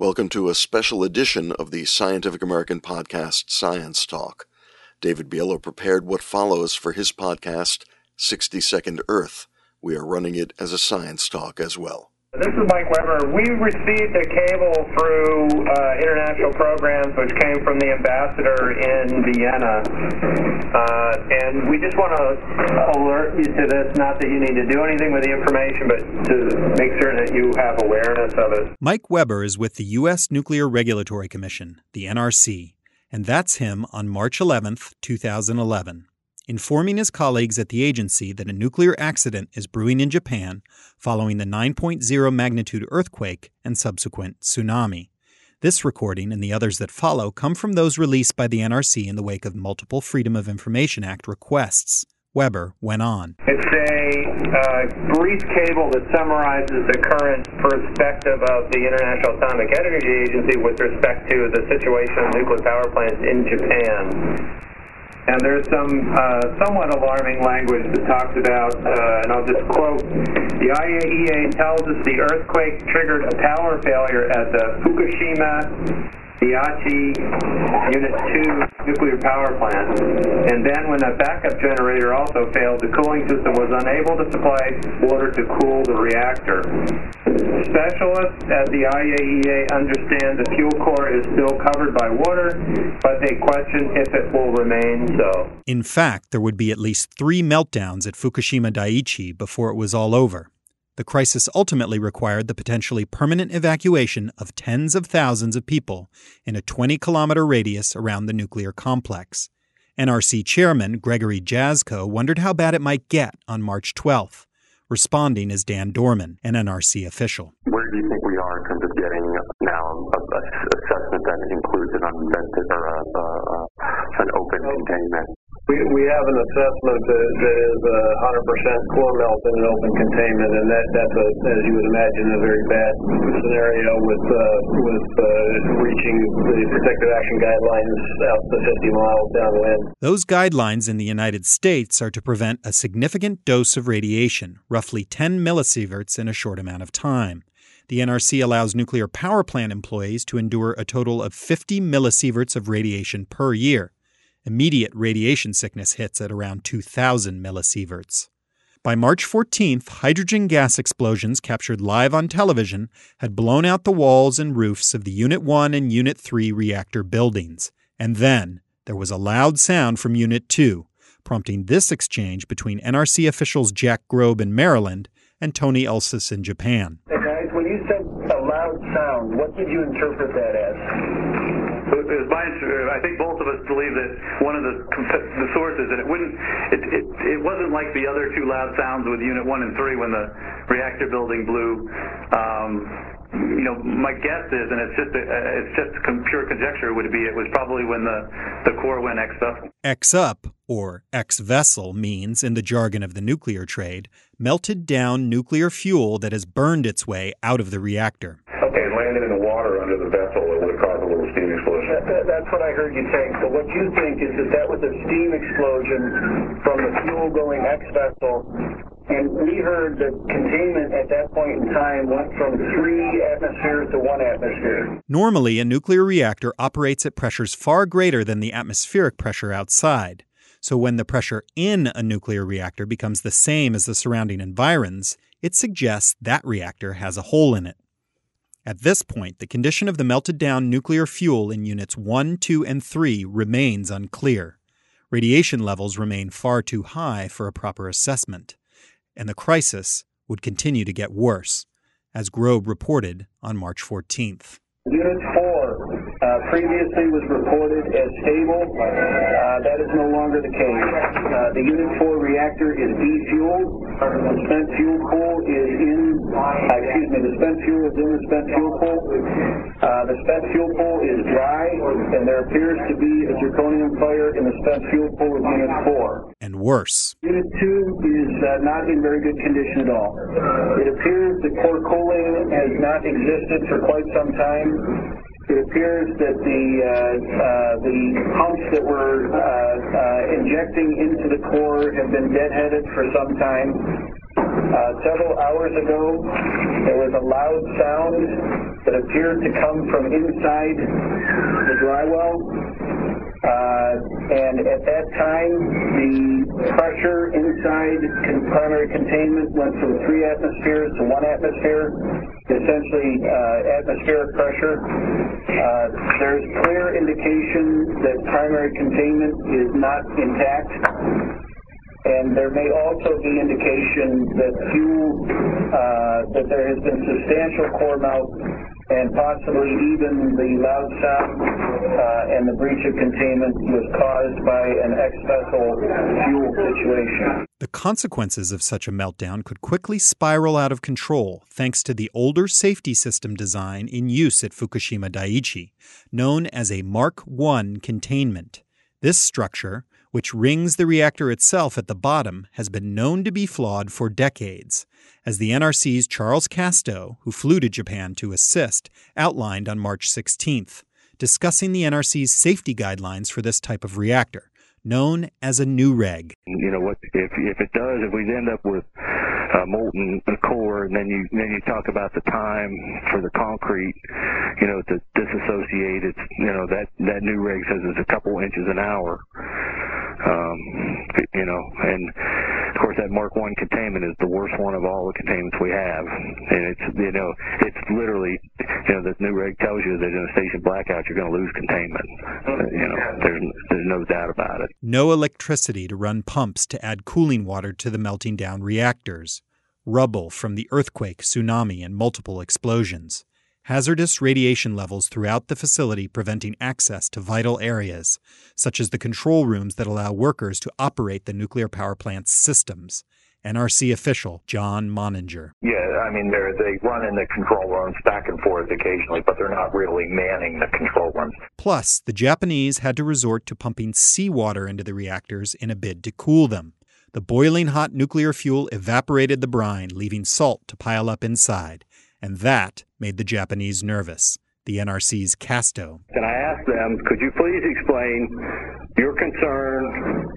Welcome to a special edition of the Scientific American podcast Science Talk. David Biello prepared what follows for his podcast, 60 Second Earth. We are running it as a science talk as well. This is Mike Weber. We received a cable through uh, international programs which came from the ambassador in Vienna. Uh, and we just want to alert you to this, not that you need to do anything with the information, but to make sure that you have awareness of it. Mike Weber is with the U.S. Nuclear Regulatory Commission, the NRC, and that's him on March 11th, 2011 informing his colleagues at the agency that a nuclear accident is brewing in Japan following the 9.0 magnitude earthquake and subsequent tsunami. This recording and the others that follow come from those released by the NRC in the wake of multiple Freedom of Information Act requests. Weber went on. It's a uh, brief cable that summarizes the current perspective of the International Atomic Energy Agency with respect to the situation of nuclear power plants in Japan. And there's some uh, somewhat alarming language that talks about, uh, and I'll just quote, the IAEA tells us the earthquake triggered a power failure at the Fukushima Daiichi Unit 2 nuclear power plant. And then when the backup generator also failed, the cooling system was unable to supply water to cool the reactor. Specialists at the IAEA understand the fuel core is still covered by water, but they question if it will remain so. In fact, there would be at least three meltdowns at Fukushima Daiichi before it was all over. The crisis ultimately required the potentially permanent evacuation of tens of thousands of people in a 20 kilometer radius around the nuclear complex. NRC Chairman Gregory Jaczko wondered how bad it might get on March 12th. Responding is Dan Dorman, an NRC official. Where do you think we are in terms of getting now a, a assessment that includes an unvented or a, a, an assessment that, that is a 100% core melt in an open containment, and that, that's, a, as you would imagine, a very bad scenario with uh, with uh, reaching the protective action guidelines out to 50 miles downwind. Those guidelines in the United States are to prevent a significant dose of radiation, roughly 10 millisieverts in a short amount of time. The NRC allows nuclear power plant employees to endure a total of 50 millisieverts of radiation per year. Immediate radiation sickness hits at around 2,000 millisieverts. By March 14th, hydrogen gas explosions captured live on television had blown out the walls and roofs of the Unit 1 and Unit 3 reactor buildings. And then there was a loud sound from Unit 2, prompting this exchange between NRC officials Jack Grobe in Maryland and Tony Ulses in Japan. Hey guys, when you said a loud sound, what did you interpret that as? It was my, I think both of us believe that one of the the sources, and it wouldn't, it, it it wasn't like the other two loud sounds with Unit One and Three when the reactor building blew. Um, you know, my guess is, and it's just a, it's just pure conjecture, would be it was probably when the the core went X up. X up or X vessel means, in the jargon of the nuclear trade, melted down nuclear fuel that has burned its way out of the reactor. Okay, landed in you saying. So what you think is that that was a steam explosion from the fuel going X vessel, and we heard that containment at that point in time went from three atmospheres to one atmosphere. Normally, a nuclear reactor operates at pressures far greater than the atmospheric pressure outside. So when the pressure in a nuclear reactor becomes the same as the surrounding environs, it suggests that reactor has a hole in it. At this point, the condition of the melted down nuclear fuel in units 1, 2, and 3 remains unclear. Radiation levels remain far too high for a proper assessment, and the crisis would continue to get worse, as Grobe reported on March 14th. Unit 4 uh, previously was reported as stable. Uh, that is no longer the case. Uh, the Unit 4 reactor is defueled. The spent fuel pool is in, uh, excuse me, the spent fuel is in the spent fuel pool. Uh, the spent fuel pool is dry, and there appears to be a zirconium fire in the spent fuel pool of Unit 4. And worse. Unit 2 is uh, not in very good condition at all. It appears that core cooling has not existed for quite some time. It appears that the uh, uh, the pumps that were uh, injecting into the core have been deadheaded for some time. Several hours ago, there was a loud sound that appeared to come from inside the dry well. And at that time, the pressure inside primary containment went from three atmospheres to one atmosphere, essentially atmospheric pressure. Uh, there's clear indication that primary containment is not intact. And there may also be indication that fuel, uh, that there has been substantial core melt and possibly even the loud sound uh, and the breach of containment was caused by an ex-vessel fuel situation. The consequences of such a meltdown could quickly spiral out of control thanks to the older safety system design in use at Fukushima Daiichi, known as a Mark I containment. This structure, which rings the reactor itself at the bottom, has been known to be flawed for decades, as the NRC's Charles Casto, who flew to Japan to assist, outlined on March 16th, discussing the NRC's safety guidelines for this type of reactor, known as a NUREG. You know, what if if it does, if we end up with a molten core, and then you then you talk about the time for the concrete, you know, to disassociate. It's you know that that NUREG says it's a couple inches an hour. Um, you know, and of course that Mark One containment is the worst one of all the containments we have, and it's you know it's literally you know the NUREG tells you that in a station blackout you're going to lose containment. Uh, you know, there's there's no doubt about it. No electricity to run pumps to add cooling water to the melting down reactors. Rubble from the earthquake, tsunami, and multiple explosions hazardous radiation levels throughout the facility preventing access to vital areas, such as the control rooms that allow workers to operate the nuclear power plant's systems. NRC official John Monninger. Yeah, I mean, they run in the control rooms back and forth occasionally, but they're not really manning the control rooms. Plus, the Japanese had to resort to pumping seawater into the reactors in a bid to cool them. The boiling hot nuclear fuel evaporated the brine, leaving salt to pile up inside and that made the Japanese nervous. The NRC's Casto. And I asked them, could you please explain your concern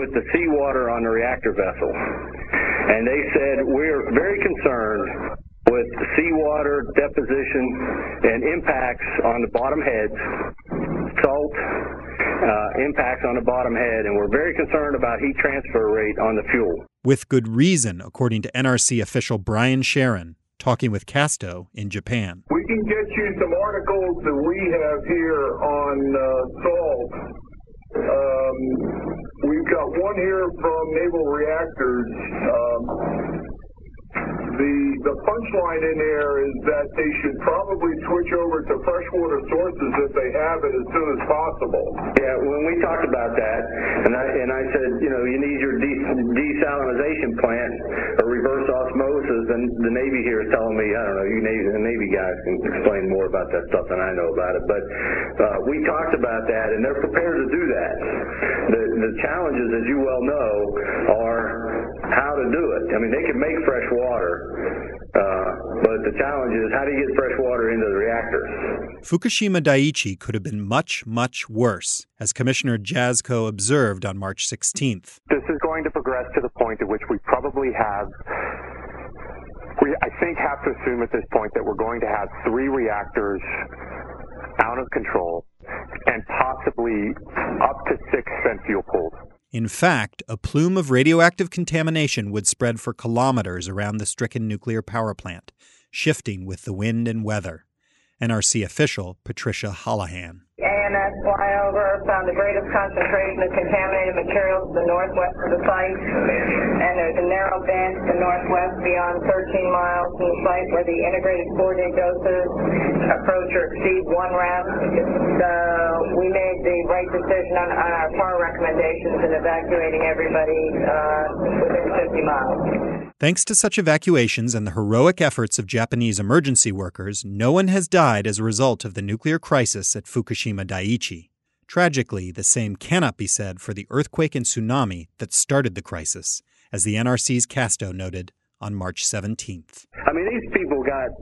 with the seawater on the reactor vessel? And they said, we're very concerned with seawater deposition and impacts on the bottom heads, salt uh, impacts on the bottom head, and we're very concerned about heat transfer rate on the fuel. With good reason, according to NRC official Brian Sheron, talking with Casto in Japan. We can get you some articles that we have here on uh, salt. Um, we've got one here from Naval Reactors. Punchline in there is that they should probably switch over to freshwater sources if they have it as soon as possible. Yeah, when we talked about that, and I and I said, you know, you need your de- desalinization plant or reverse osmosis, and the Navy here is telling me, I don't know, you Navy, the Navy guys can explain more about that stuff than I know about it, but uh, we talked about that, and they're prepared to do that. The the challenges, as you well know, are how to do it. I mean, they can make fresh water uh, but the challenge is how do you get fresh water into the reactor? Fukushima Daiichi could have been much, much worse, as Commissioner Jaczko observed on March 16th. This is going to progress to the point at which we probably have we, I think, have to assume at this point that we're going to have three reactors out of control and possibly up to six spent fuel pools. In fact, a plume of radioactive contamination would spread for kilometers around the stricken nuclear power plant, shifting with the wind and weather. NRC official Patricia Holahan. AMS flyover found the greatest concentration of contaminated materials to the northwest of the site, there's a narrow band to the northwest beyond 13 miles from the site where the integrated four-day doses approach or exceed one rem. So we made the right decision on, on our PAR recommendations in evacuating everybody uh, within 50 miles. Thanks to such evacuations and the heroic efforts of Japanese emergency workers, no one has died as a result of the nuclear crisis at Fukushima Daiichi. Tragically, the same cannot be said for the earthquake and tsunami that started the crisis, as the NRC's Casto noted on March 17th. I mean, these people got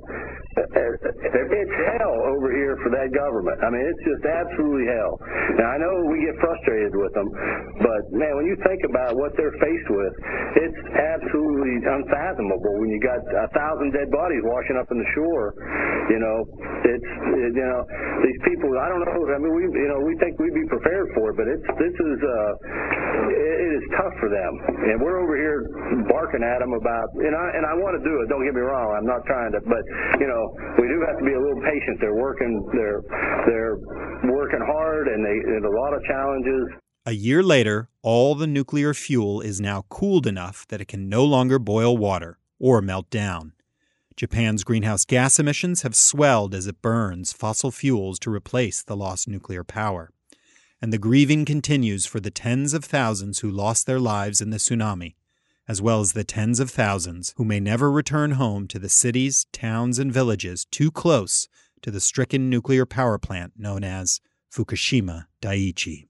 it's hell over here for that government. I mean, it's just absolutely hell. Now, I know we get frustrated with them, but man, when you think about what they're faced with, it's absolutely unfathomable. When you got a thousand dead bodies washing up in the shore, you know, it's it, you know these people. I don't know. I mean, we you know we think we'd be prepared for it, but it's this is uh, it, it is tough for them, and we're over here barking at them about. And I and I want to do it. Don't get me wrong. I'm not trying to, but you know, we do have to be a little patient. They're working. They're they're working hard, and they and a lot of challenges. A year later, all the nuclear fuel is now cooled enough that it can no longer boil water or melt down. Japan's greenhouse gas emissions have swelled as it burns fossil fuels to replace the lost nuclear power. And the grieving continues for the tens of thousands who lost their lives in the tsunami, as well as the tens of thousands who may never return home to the cities, towns, and villages too close to the stricken nuclear power plant known as Fukushima Daiichi.